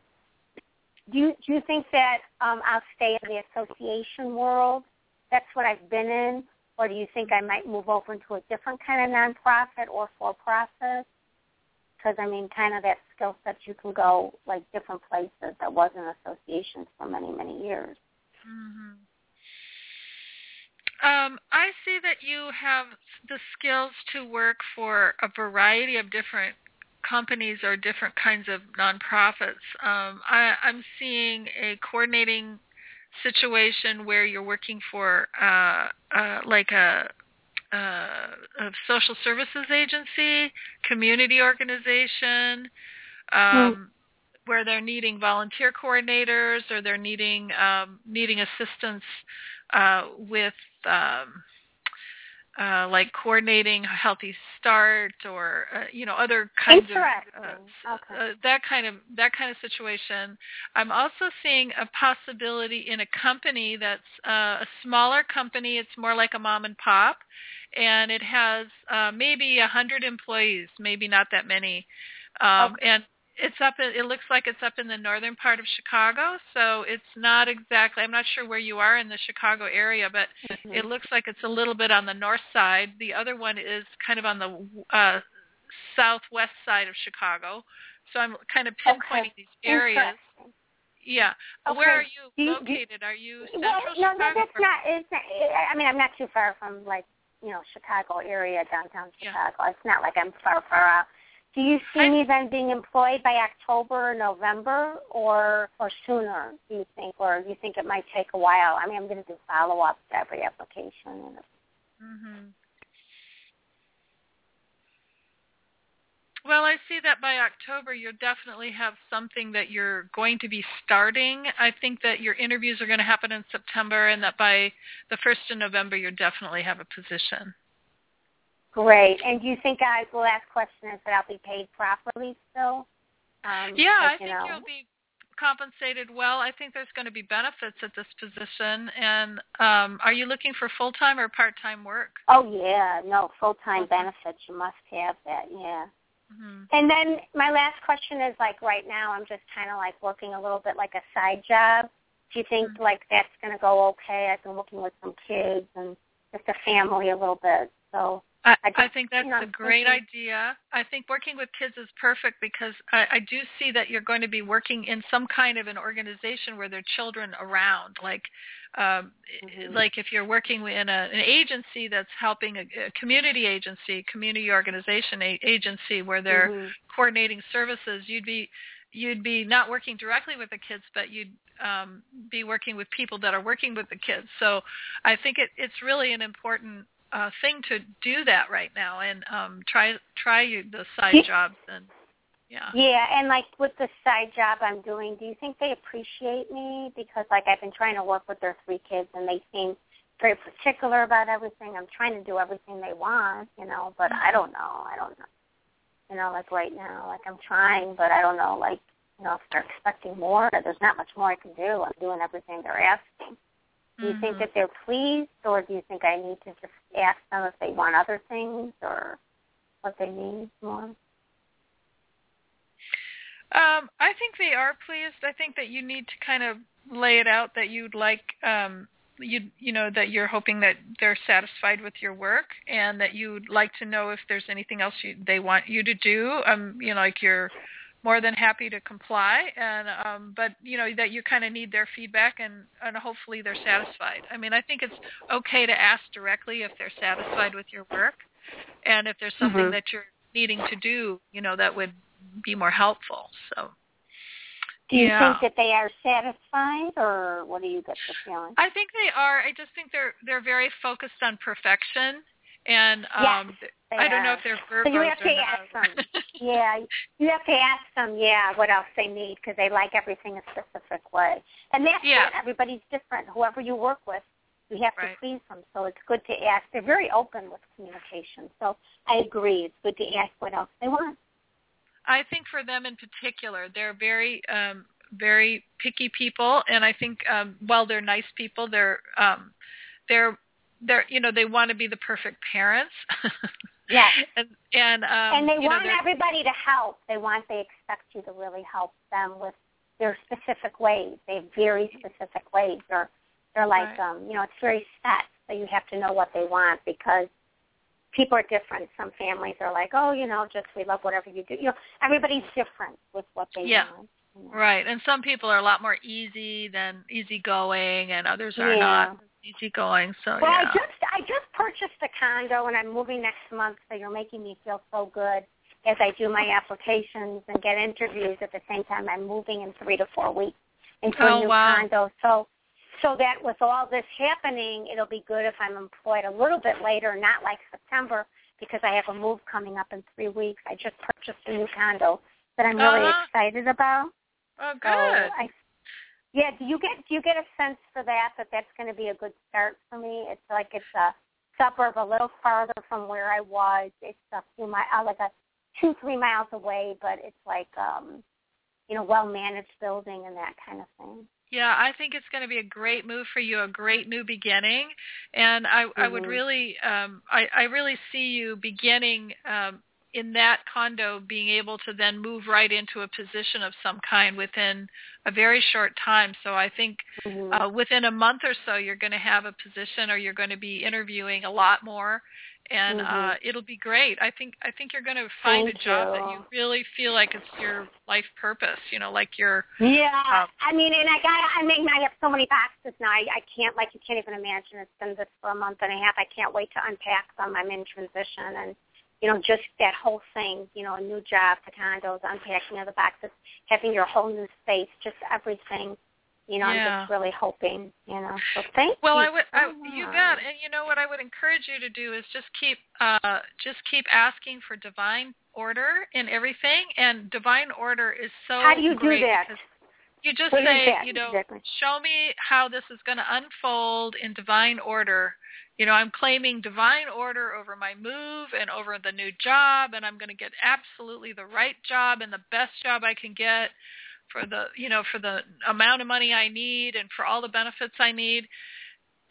do you do you think that um, I'll stay in the association world? That's what I've been in, or do you think I might move over into a different kind of nonprofit or for-profit? Because I mean, kind of that skill set, you can go like different places. That wasn't associations for many, many years. hmm Um, I see that you have the skills to work for a variety of different companies or different kinds of nonprofits. Um, I, I'm seeing a coordinating situation where you're working for uh, uh, like a, uh, a social services agency, community organization, um, where they're needing volunteer coordinators or they're needing um, needing assistance uh, with um, uh, like coordinating a healthy start or uh, you know other kinds of uh, Okay. uh, that kind of that kind of situation. I'm also seeing a possibility in a company that's uh, a smaller company. It's more like a mom and pop, and it has uh, maybe a hundred employees, maybe not that many, um, and it's up. in- It looks like it's up in the northern part of Chicago, so it's not exactly. I'm not sure where you are in the Chicago area, but Mm-hmm. it looks like it's a little bit on the north side. The other one is kind of on the uh, southwest side of Chicago. So I'm kind of pinpointing these areas. Yeah. Okay. Where are you Do you- do located? Are you central Well, no, no, that's or- not. It's not. I mean, I'm not too far from like you know Chicago area, downtown Yeah. Chicago. It's not like I'm far, far out. Do you see I- me then being employed by October, or November, or or sooner? Do you think, or do you think it might take a while? I mean, I'm going to do follow up to every application. And hmm Well, I see that by October you'll definitely have something that you're going to be starting. I think that your interviews are going to happen in September and that by the 1st of November you'll definitely have a position. Great. And do you think, guys, the last question is that I'll be paid properly still? Um, Yeah, I you think know, you'll be compensated well. I think there's going to be benefits at this position. And um, are you looking for full-time or part-time work? Oh yeah, no full time benefits. You must have that. Yeah. hmm And then my last question is like right now I'm just kind of like working a little bit like a side job. Do you think Mhm. like that's going to go okay? I've been working with some kids and just a family a little bit. So I, I, think that's a great idea. I think working with kids is perfect because I, I do see that you're going to be working in some kind of an organization where there are children around, like um, Mhm. like if you're working in a, an agency that's helping a, a community agency, community organization a, agency where they're Mhm. coordinating services, you'd be you'd be not working directly with the kids, but you'd um, be working with people that are working with the kids. So I think it, it's really an important uh, thing to do that right now and um, try try you, the side Yeah. jobs and yeah. Yeah, and like with the side job I'm doing, do you think they appreciate me? Because like I've been trying to work with their three kids and they seem very particular about everything. I'm trying to do everything they want, you know, but I don't know. I don't know. You know, like right now, like I'm trying, but I don't know, like, you know, if they're expecting more, there's not much more I can do. I'm doing everything they're asking. Do you think Mhm. that they're pleased, or do you think I need to just ask them if they want other things or what they need more? Um, I think they are pleased. I think that you need to kind of lay it out that you'd like um you you know that you're hoping that they're satisfied with your work and that you'd like to know if there's anything else you, they want you to do. Um, you know, like you're more than happy to comply and um but you know that you kind of need their feedback and and hopefully they're satisfied. I mean, I think it's okay to ask directly if they're satisfied with your work and if there's something Mhm. that you're needing to do, you know, that would be more helpful. So Do you Yeah. think that they are satisfied, or what do you get the feeling? I think they are. I just think they're they're very focused on perfection, and um, Yes, I don't know are. if they're So you have or to not. ask them. yeah, you have to ask them. Yeah, what else they need because they like everything a specific way, and that's Yeah. it. Everybody's different. Whoever you work with, you have Right. to please them. So it's good to ask. They're very open with communication. So I agree. It's good to ask what else they want. I think for them in particular, they're very um, very picky people, and I think um, while they're nice people, they're um, they're they're you know they want to be the perfect parents. Yes. and and um, and they know, want they're- everybody to help. They want, they expect you to really help them with their specific ways. They have very specific ways. They're, they're like, Right. um, you know, it's very set. So you have to know what they want because people are different. Some families are like, oh, you know, just we love whatever you do. You know, everybody's different with what they Yeah. want. you know. Right, and some people are a lot more easy than easygoing, and others are Yeah. not easygoing. So Well, yeah. I just I just purchased a condo and I'm moving next month, so you're making me feel so good as I do my applications and get interviews at the same time I'm moving in three to four weeks into Oh, a new wow. condo. So so that with all this happening, it'll be good if I'm employed a little bit later, not like September, because I have a move coming up in three weeks. I just purchased a new condo that I'm really Uh-huh. excited about. oh, So good. I, yeah, do you get do you get a sense for that that that's going to be a good start for me? It's like it's a suburb a little farther from where I was. It's a few mi uh, like a two three miles away, but it's like um, you know, well managed building and that kind of thing. Yeah, I think it's going to be a great move for you, a great new beginning, and I, I would Mhm. really, um, I, I really see you beginning um, in that condo, being able to then move right into a position of some kind within a very short time. So I think Mhm. uh, within a month or so, you're going to have a position, or you're going to be interviewing a lot more, and uh, Mhm. it'll be great. I think I think you're going to find Thank a job that you. you really feel like it's your life purpose. You know, like you're Yeah, Um, I mean, and I got, I mean, I have so many boxes now. I, I can't, like, you can't even imagine. It's been this for a month and a half. I can't wait to unpack them. I'm in transition, and you know, just that whole thing. You know, a new job, the condos, unpacking of the boxes, having your whole new space, just everything. You know, I'm just really hoping. You know, so thank Well, you. I would, I, you got, much. and you know what I would encourage you to do is just keep, uh, just keep asking for divine order in everything, and divine order is so. How do you do that? You just What say, you know, exactly? show me how this is going to unfold in divine order. You know, I'm claiming divine order over my move and over the new job, and I'm going to get absolutely the right job and the best job I can get for the, you know, for the amount of money I need and for all the benefits I need.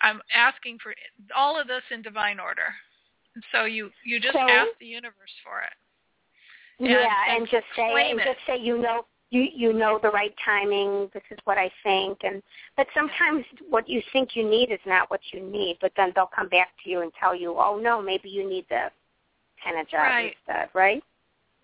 I'm asking for all of this in divine order. And so you you just ask the universe for it. and- yeah, and and, just say, and just say, you know, you you know the right timing. This is what I think, and but sometimes what you think you need is not what you need. But then they'll come back to you and tell you, oh no, maybe you need this. kind of job Right. instead, right?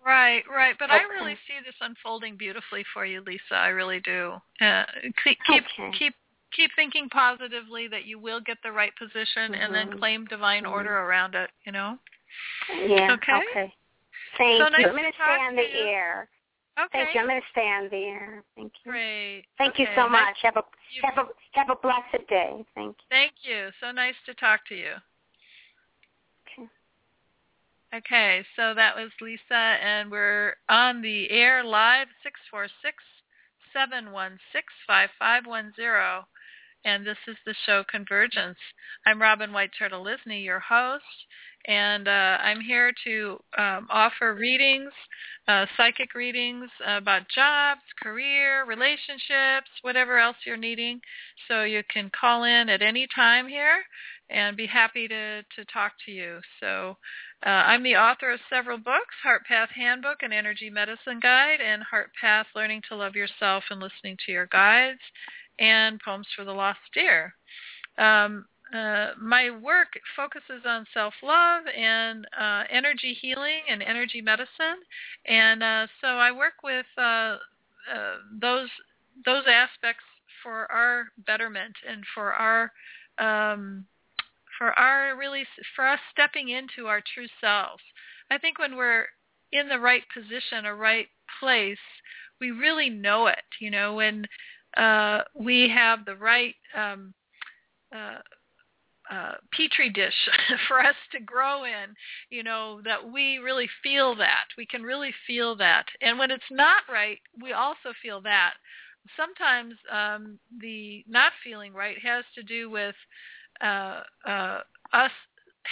Right, right. But I really see this unfolding beautifully for you, Lisa. I really do. Uh, keep keep Okay. keep keep thinking positively that you will get the right position, and then Mhm. claim divine Mhm. order around it. You know. Yeah. Okay. Thank So you. nice I'm going to stay on to the you. air. Okay. Thank you. I'm going to stay on the air. Thank you. Great. Thank you Okay. so Nice- much. Have a you- have a have a blessed day. Thank you. Thank you. So nice to talk to you. you. Okay, so that was Lisa, and we're on the air live, 646-716-5510, and this is the show Convergence. I'm Robin White Turtle Lisney, your host, and uh, I'm here to um, offer readings, uh, psychic readings about jobs, career, relationships, whatever else you're needing. So you can call in at any time here and be happy to, to talk to you. So uh, I'm the author of several books, Heart Path Handbook and Energy Medicine Guide, and Heart Path Learning to Love Yourself and Listening to Your Guides, and Poems for the Lost Deer. Um, uh, my work focuses on self-love and uh, energy healing and energy medicine, and uh, so I work with uh, uh, those those aspects for our betterment and for our um, for our really for us stepping into our true selves. I think when we're in the right position, a right place, we really know it. You know, when we have the right um, uh, petri dish for us to grow in, you know, that we really feel that. We can really feel that. And when it's not right, we also feel that. Sometimes um, the not feeling right has to do with uh, uh, us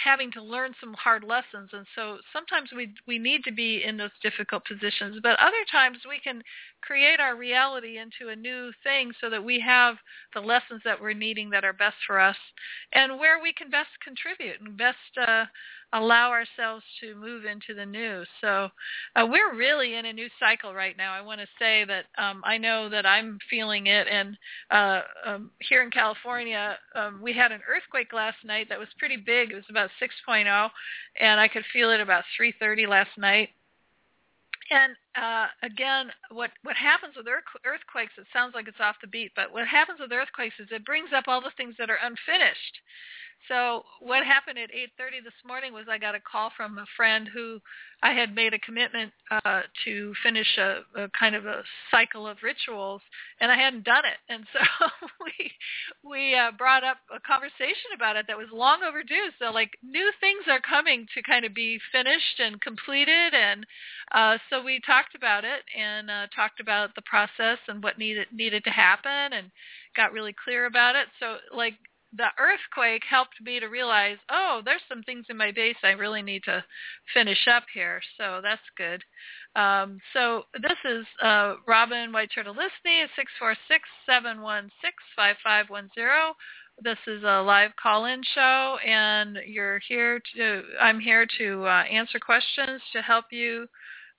having to learn some hard lessons. And so sometimes we we need to be in those difficult positions but other times we can create our reality into a new thing so that we have the lessons that we're needing that are best for us and where we can best contribute and best uh, allow ourselves to move into the new so uh, we're really in a new cycle right now i want to say that um, i know that i'm feeling it and uh, um, here in california um, we had an earthquake last night that was pretty big it was about 6.0 and i could feel it about 3.30 last night and uh, again, what what happens with earthquakes? It sounds like it's off the beat, but what happens with earthquakes is it brings up all the things that are unfinished. So what happened at 8:30 this morning was I got a call from a friend who I had made a commitment uh, to finish a, a kind of a cycle of rituals, and I hadn't done it, and so we we uh, brought up a conversation about it that was long overdue. So like new things are coming to kind of be finished and completed, and uh, so we talked about it and uh, talked about the process and what needed needed to happen, and got really clear about it. So like the earthquake helped me to realize, oh, there's some things in my base I really need to finish up here. So that's good. Um, so this is uh, Robin White Turtle Lisney at 646-716-5510. This is a live call-in show, and you're here to. I'm here to uh, answer questions to help you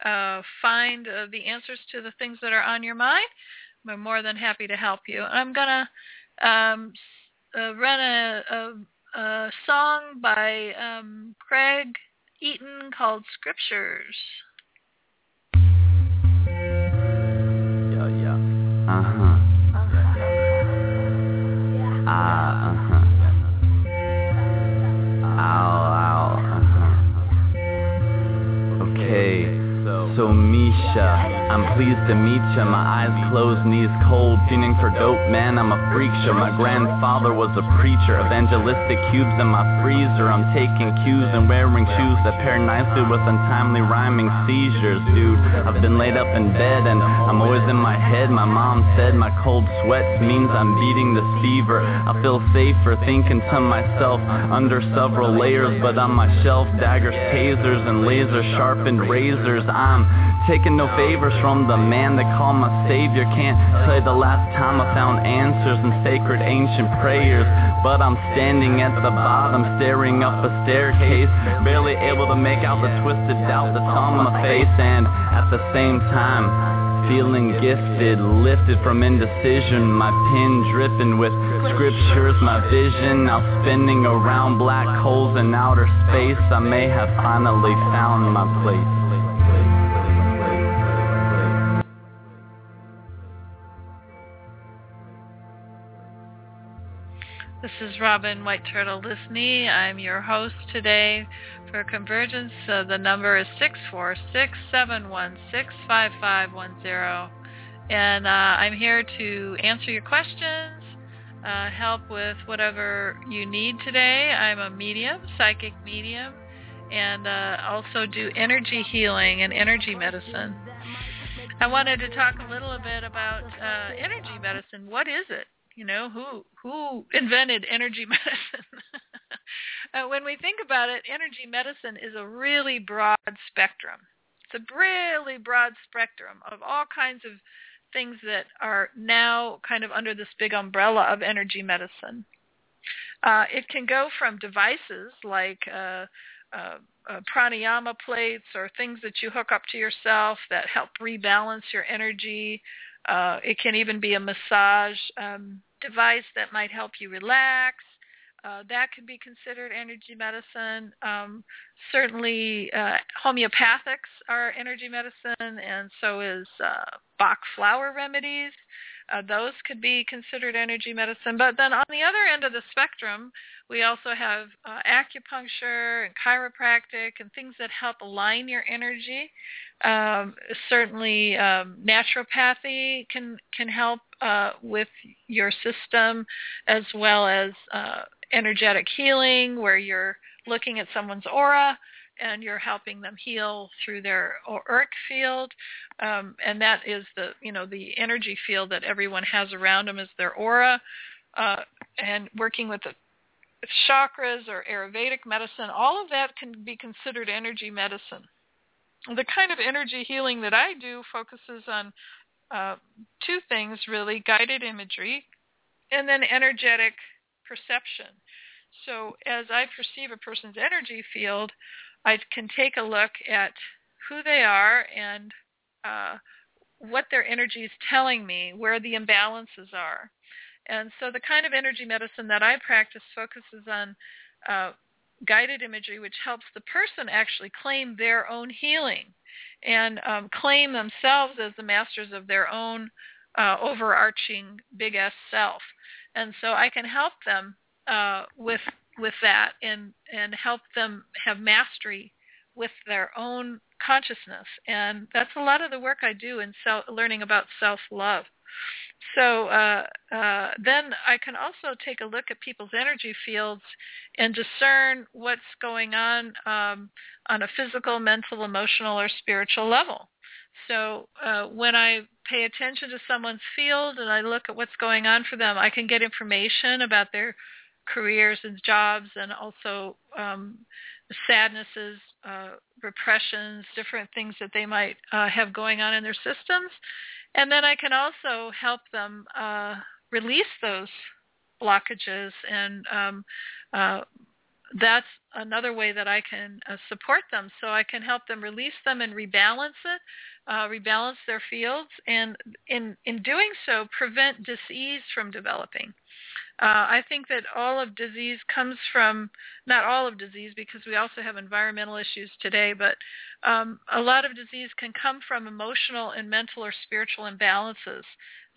uh, find uh, the answers to the things that are on your mind. I'm more than happy to help you. I'm gonna um, uh, run a, a, a song by um, Craig Eaton called Scriptures. Yeah, yeah. Uh-huh. Ah, uh-huh. Ow, ow, uh-huh. Okay, so Misha, I'm pleased to meet ya. My eyes closed, knees cold, feeling for dope, man. I'm a freak show. My grandfather was a preacher, evangelistic cubes in my freezer. I'm taking cues and wearing shoes that pair nicely with untimely rhyming seizures, dude. I've been laid up in bed and I'm always in my head. My mom said my cold sweats means I'm beating this fever. I feel safer thinking to myself under several layers, but on my shelf, daggers, tasers, and laser sharpened razors. I'm taking no favors from the man they call my savior. Can't you the last time I found answers in sacred ancient prayers. But I'm standing at the bottom, staring up a staircase, barely able to make out the twisted doubt that's on my face, and at the same time, feeling gifted, lifted from indecision, my pen dripping with Scripture's my vision, now spinning around black holes in outer space. I may have finally found my place. This is Robin White Turtle Lisney. I'm your host today for Convergence. Uh, the number is 646-716-5510. And uh, I'm here to answer your questions, uh, help with whatever you need today. I'm a medium, psychic medium, and uh, also do energy healing and energy medicine. I wanted to talk a little bit about uh, energy medicine. What is it? You know, who who invented energy medicine? uh, when we think about it, energy medicine is a really broad spectrum. It's a really broad spectrum of all kinds of things that are now kind of under this big umbrella of energy medicine. Uh, it can go from devices like uh, uh, uh, pranayama plates or things that you hook up to yourself that help rebalance your energy. Uh, it can even be a massage um, device that might help you relax. Uh, that could be considered energy medicine. Um, certainly, uh, homeopathics are energy medicine, and so is uh, Bach flower remedies. Uh, those could be considered energy medicine. But then on the other end of the spectrum, we also have uh, acupuncture and chiropractic and things that help align your energy. Um, certainly, um, naturopathy can can help uh, with your system, as well as uh, energetic healing, where you're looking at someone's aura and you're helping them heal through their auric field, um, and that is the you know the energy field that everyone has around them is their aura, uh, and working with the chakras or Ayurvedic medicine, all of that can be considered energy medicine. The kind of energy healing that I do focuses on uh, two things really, guided imagery and then energetic perception. So as I perceive a person's energy field, I can take a look at who they are and uh, what their energy is telling me, where the imbalances are. And so the kind of energy medicine that I practice focuses on uh, guided imagery, which helps the person actually claim their own healing and um, claim themselves as the masters of their own uh, overarching big S self. And so I can help them uh, with with that and and help them have mastery with their own consciousness. And that's a lot of the work I do in self, learning about self-love. So uh, uh, then I can also take a look at people's energy fields and discern what's going on um, on a physical, mental, emotional, or spiritual level. So uh, when I pay attention to someone's field and I look at what's going on for them, I can get information about their careers and jobs and also um, sadnesses, uh, repressions, different things that they might uh, have going on in their systems. And then I can also help them uh, release those blockages and um, uh, that's another way that I can uh, support them. So I can help them release them and rebalance it, uh, rebalance their fields, and in in doing so, prevent disease from developing. Uh, I think that all of disease comes from, not all of disease because we also have environmental issues today, but um, a lot of disease can come from emotional and mental or spiritual imbalances.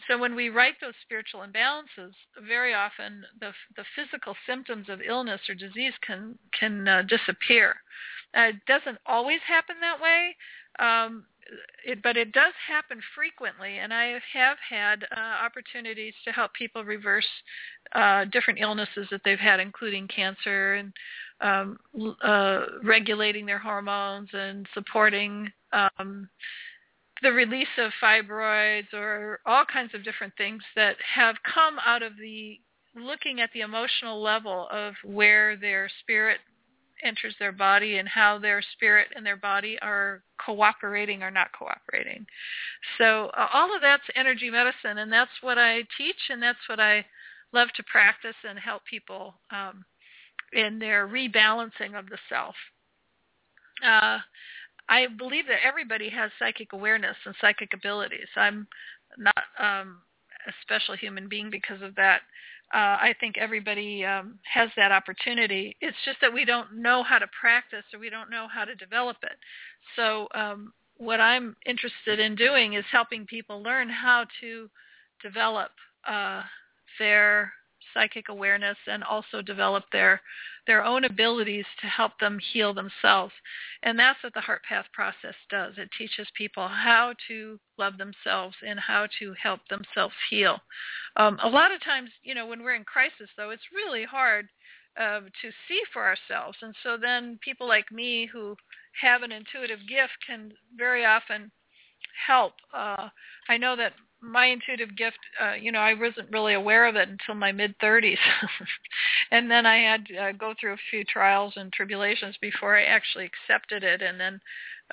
So when we write those spiritual imbalances, very often the, the physical symptoms of illness or disease can, can uh, disappear. Uh, it doesn't always happen that way. Um, it, but it does happen frequently, and I have had uh, opportunities to help people reverse uh, different illnesses that they've had, including cancer and um, uh, regulating their hormones and supporting um, the release of fibroids or all kinds of different things that have come out of the looking at the emotional level of where their spirit enters their body and how their spirit and their body are cooperating or not cooperating. So uh, all of that's energy medicine, and that's what I teach, and that's what I love to practice and help people um, in their rebalancing of the self. Uh, I believe that everybody has psychic awareness and psychic abilities. I'm not um, a special human being because of that. uh, I think everybody um, has that opportunity. It's just that we don't know how to practice or we don't know how to develop it. So um, what I'm interested in doing is helping people learn how to develop uh, their psychic awareness and also develop their their own abilities to help them heal themselves. And that's what the Heart Path process does. It teaches people how to love themselves and how to help themselves heal. Um, a lot of times, you know, when we're in crisis, though, it's really hard uh, to see for ourselves. And so then people like me who have an intuitive gift can very often help. Uh, I know that my intuitive gift, uh, you know, I wasn't really aware of it until my mid 30s, and then I had to uh, go through a few trials and tribulations before I actually accepted it, and then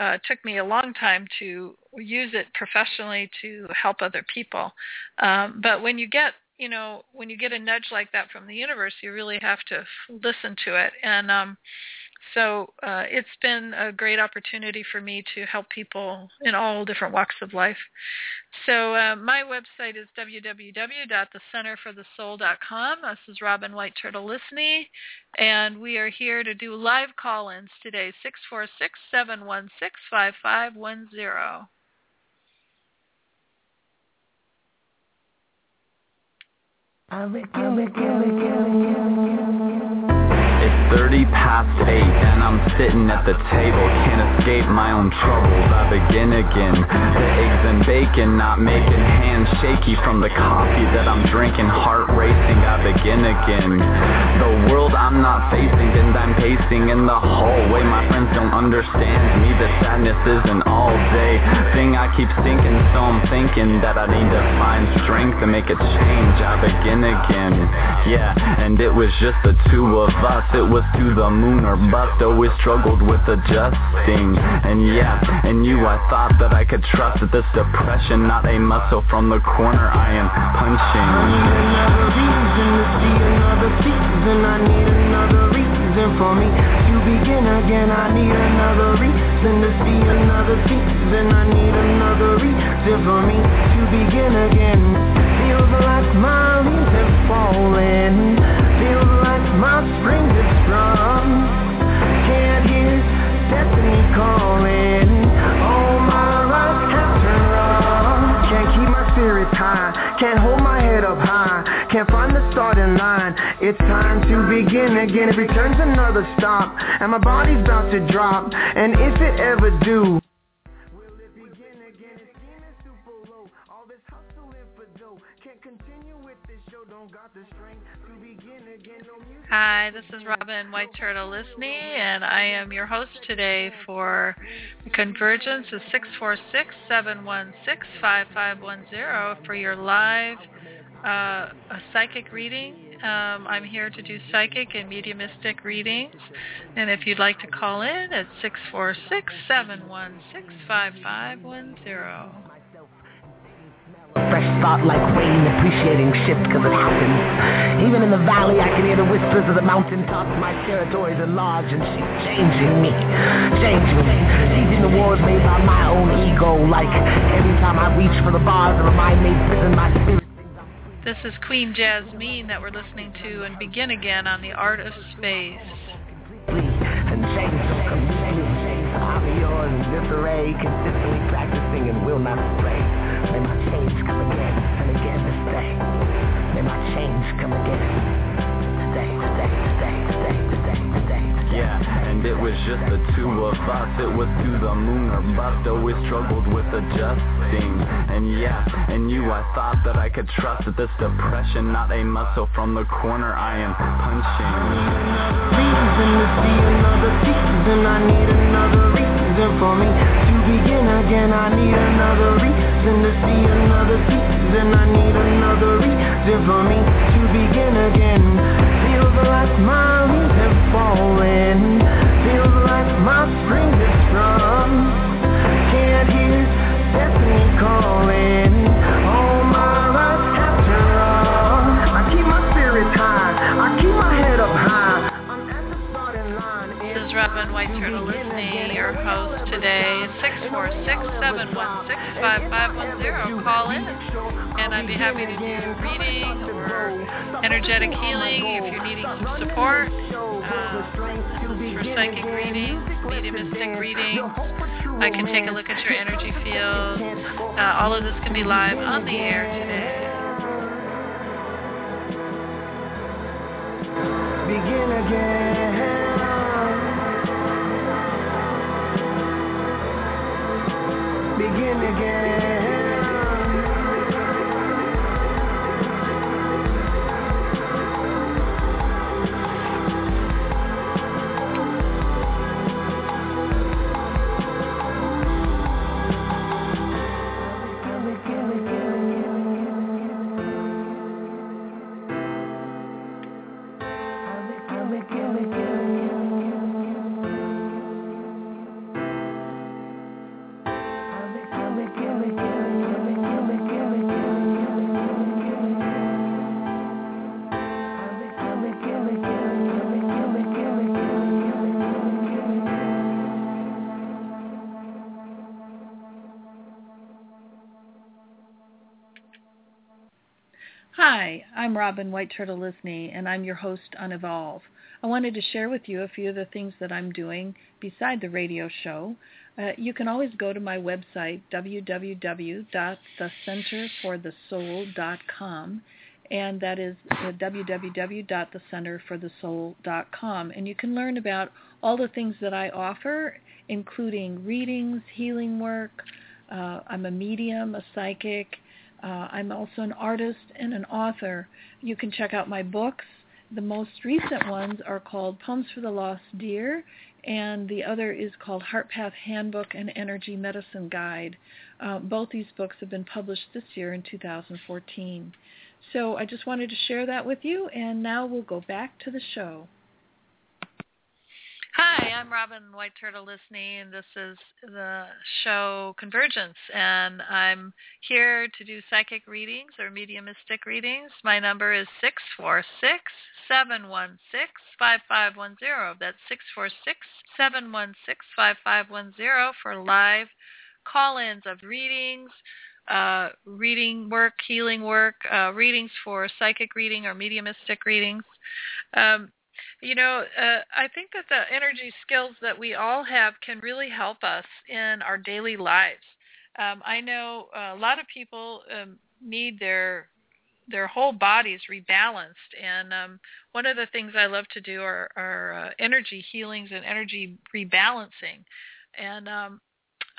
uh, it took me a long time to use it professionally to help other people. Um, but when you get you know, when you get a nudge like that from the universe, you really have to listen to it. And um, so uh, it's been a great opportunity for me to help people in all different walks of life. So uh, my website is www.thecenterforthesoul.com. This is Robin White Turtle Lisney, and we are here to do live call-ins today, 646-716-5510. I'll make you, make you, make you, 30 past 8 and I'm sitting at the table. Can't escape my own troubles, I begin again. The eggs and bacon not making hands shaky From the coffee that I'm drinking. Heart racing, I begin again. The world I'm not facing And I'm pacing in the hallway. My friends don't understand me. The sadness isn't all day Thing I keep thinking So I'm thinking that I need to find strength To make a change, I begin again. Yeah, and it was just the two of us. It was was to the moon or bust Always struggled with adjusting. And yeah, and you I thought that I could trust That this depression not a muscle from the corner I am punching. I need another reason to see another season. I need another reason for me to begin again. I need another reason to see another season. I need another reason for me to begin again. Feels like my leaves have fallen. Feels like my spring is Can't hold my head up high. Can't find the starting line. It's time to begin again. It returns another stop And my body's about to drop. And if it ever do Hi, this is Robin White Turtle Lisney, and I am your host today for Convergence of 646-716-5510 for your live uh, psychic reading. Um, I'm here to do psychic and mediumistic readings, and if you'd like to call in, it's 646-716-5510. Fresh thought like rain, appreciating shift cause it happens. Even in the valley, I can hear the whispers of the mountaintops. My territory's enlarged and she's changing me. Changing me. Seizing the wars made by my own ego. Like every time I reach for the bars of a mind-made prison, my spirit this is Queen Jasmine that we're listening to and begin again on the Art of Space. And change completely. I'm yours in disarray, consistently practicing and will not stray. Change come again. Stay, stay, stay, stay, stay, stay. Yeah, and it was just the two of us. It was to the moon or bust. Always struggled with adjusting. And yeah, and you, I thought that I could trust that this depression, not a muscle from the corner I am punching. Reason to see another season. I need another reason for me to begin again. I need another reason to see another season. I need another reason for me to begin again. Feels like my leaves have fallen. Feels like my spring has sprung. Can't hear destiny calling. Robin White Turtle Lisney, your host today. 646-716-5510. Call in, and I'd be happy to do reading or energetic healing if you're needing some support. Uh, for psychic readings, mediumistic readings. I can take a look at your energy field. Uh, all of this can be live on the air today. Begin again. I'm Robin White Turtle Lisney, and I'm your host on Evolve. I wanted to share with you a few of the things that I'm doing beside the radio show. Uh, you can always go to my website, www.thecenterforthesoul.com, and that is uh, www.thecenterforthesoul.com. And you can learn about all the things that I offer, including readings, healing work. Uh, I'm a medium, a psychic, uh, I'm also an artist and an author. You can check out my books. The most recent ones are called Poems for the Lost Deer, and the other is called Heart Path Handbook and Energy Medicine Guide. Uh, both these books have been published this year in 2014. So I just wanted to share that with you, and now we'll go back to the show. Hi, I'm Robin White Turtle Lisney, and this is the show Convergence, and I'm here to do psychic readings or mediumistic readings. My number is six four six seven one six five five one zero. That's six four six seven one six five five one zero for live call-ins of readings, uh, reading work, healing work, uh, readings for psychic reading or mediumistic readings. Um, you know, uh, I think that the energy skills that we all have can really help us in our daily lives. Um, I know a lot of people um, need their their whole bodies rebalanced, and um, one of the things I love to do are, are uh, energy healings and energy rebalancing. And um,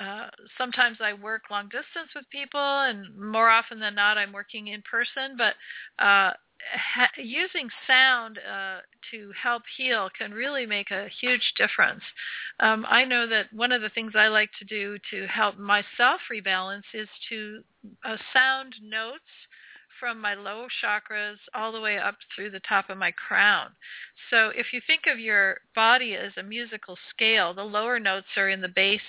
uh, sometimes I work long distance with people, and more often than not, I'm working in person. But uh, ha- using sound uh, to help heal can really make a huge difference. Um, I know that one of the things I like to do to help myself rebalance is to uh, sound notes from my low chakras all the way up through the top of my crown. So if you think of your body as a musical scale, the lower notes are in the base,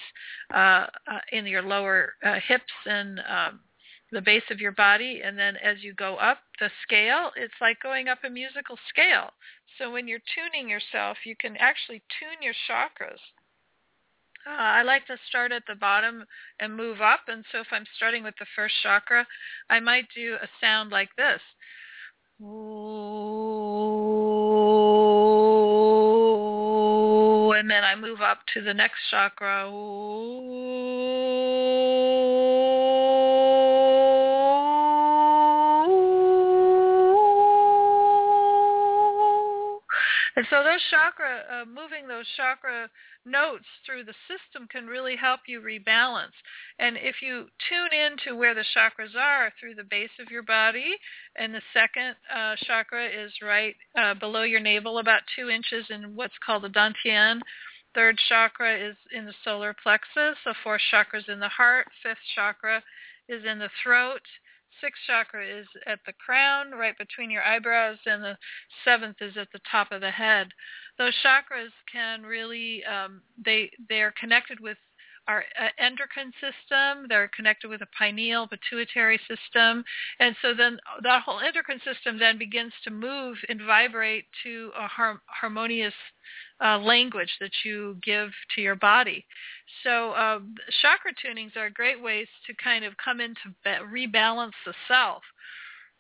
uh, uh, in your lower uh, hips and um, the base of your body and then as you go up the scale it's like going up a musical scale. So when you're tuning yourself you can actually tune your chakras. Uh, I like to start at the bottom and move up and so if I'm starting with the first chakra I might do a sound like this. Ooh, and then I move up to the next chakra. And so those chakra, uh, moving those chakra notes through the system can really help you rebalance. And if you tune in to where the chakras are through the base of your body, and the second uh, chakra is right uh, below your navel, about two inches in what's called the dantian. Third chakra is in the solar plexus. The fourth chakra is in the heart. Fifth chakra is in the throat sixth chakra is at the crown, right between your eyebrows, and the seventh is at the top of the head. Those chakras can really um, they they are connected with our uh, endocrine system. They're connected with a pineal pituitary system. And so then that whole endocrine system then begins to move and vibrate to a har- harmonious uh, language that you give to your body. So uh, chakra tunings are great ways to kind of come in to be- rebalance the self.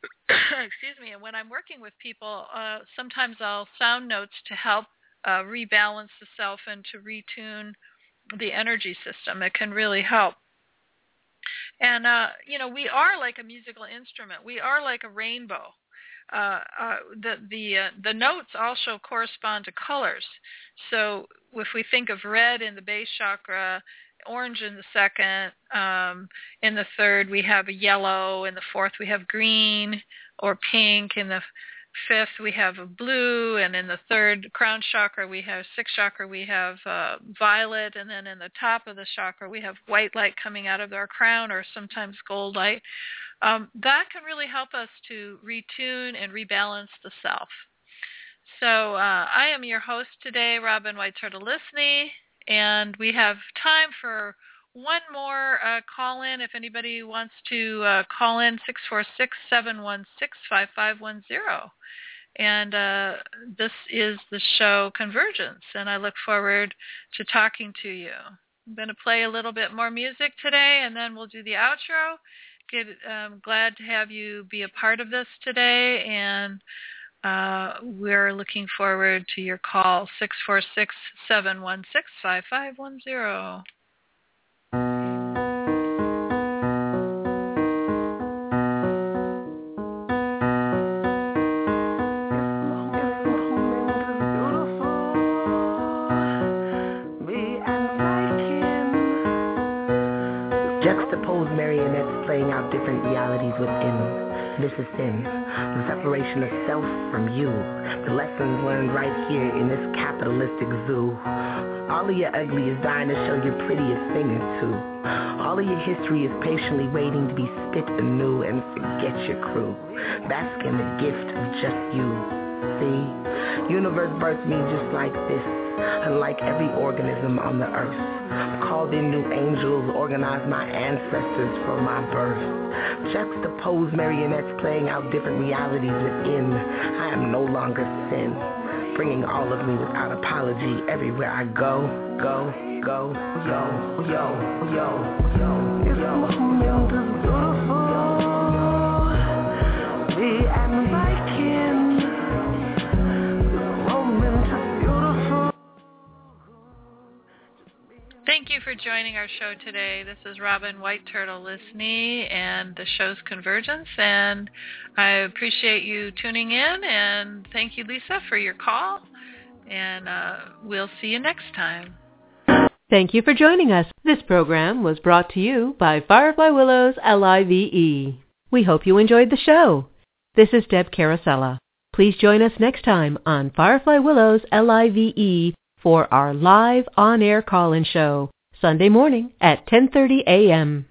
Excuse me. And when I'm working with people, uh, sometimes I'll sound notes to help uh, rebalance the self and to retune the energy system. It can really help. And uh, you know, we are like a musical instrument. We are like a rainbow. Uh, uh, the the uh, the notes also correspond to colors. So if we think of red in the base chakra, orange in the second, um, in the third we have a yellow, in the fourth we have green or pink, in the fifth we have a blue, and in the third crown chakra we have sixth chakra we have uh, violet, and then in the top of the chakra we have white light coming out of our crown, or sometimes gold light. Um, that can really help us to retune and rebalance the self. So uh, I am your host today, Robin White Turtle Lisney, and we have time for one more uh, call in if anybody wants to uh, call in 646-716-5510 and uh, this is the show convergence and i look forward to talking to you. I'm going to play a little bit more music today and then we'll do the outro. Get, um, glad to have you be a part of this today and uh, we're looking forward to your call 646-716-5510 different realities within. This is sin, the separation of self from you, the lessons learned right here in this capitalistic zoo. All of your ugly is dying to show your prettiest thing or two. All of your history is patiently waiting to be spit anew and forget your crew. Bask in the gift of just you. See, universe birthed me just like this, unlike every organism on the earth. Called in new angels, organized my ancestors for my birth. Juxtaposed marionettes playing out different realities within. I am no longer sin bringing all of me without apology everywhere I go, go, go, yo, yo, yo, yo, yo, yo, yo, beautiful. Me Thank you for joining our show today. This is Robin White Turtle Lisney and the show's Convergence. And I appreciate you tuning in. And thank you, Lisa, for your call. And uh, we'll see you next time. Thank you for joining us. This program was brought to you by Firefly Willows LIVE. We hope you enjoyed the show. This is Deb Carosella. Please join us next time on Firefly Willows LIVE for our live on-air call-in show, Sunday morning at 10:30 a.m.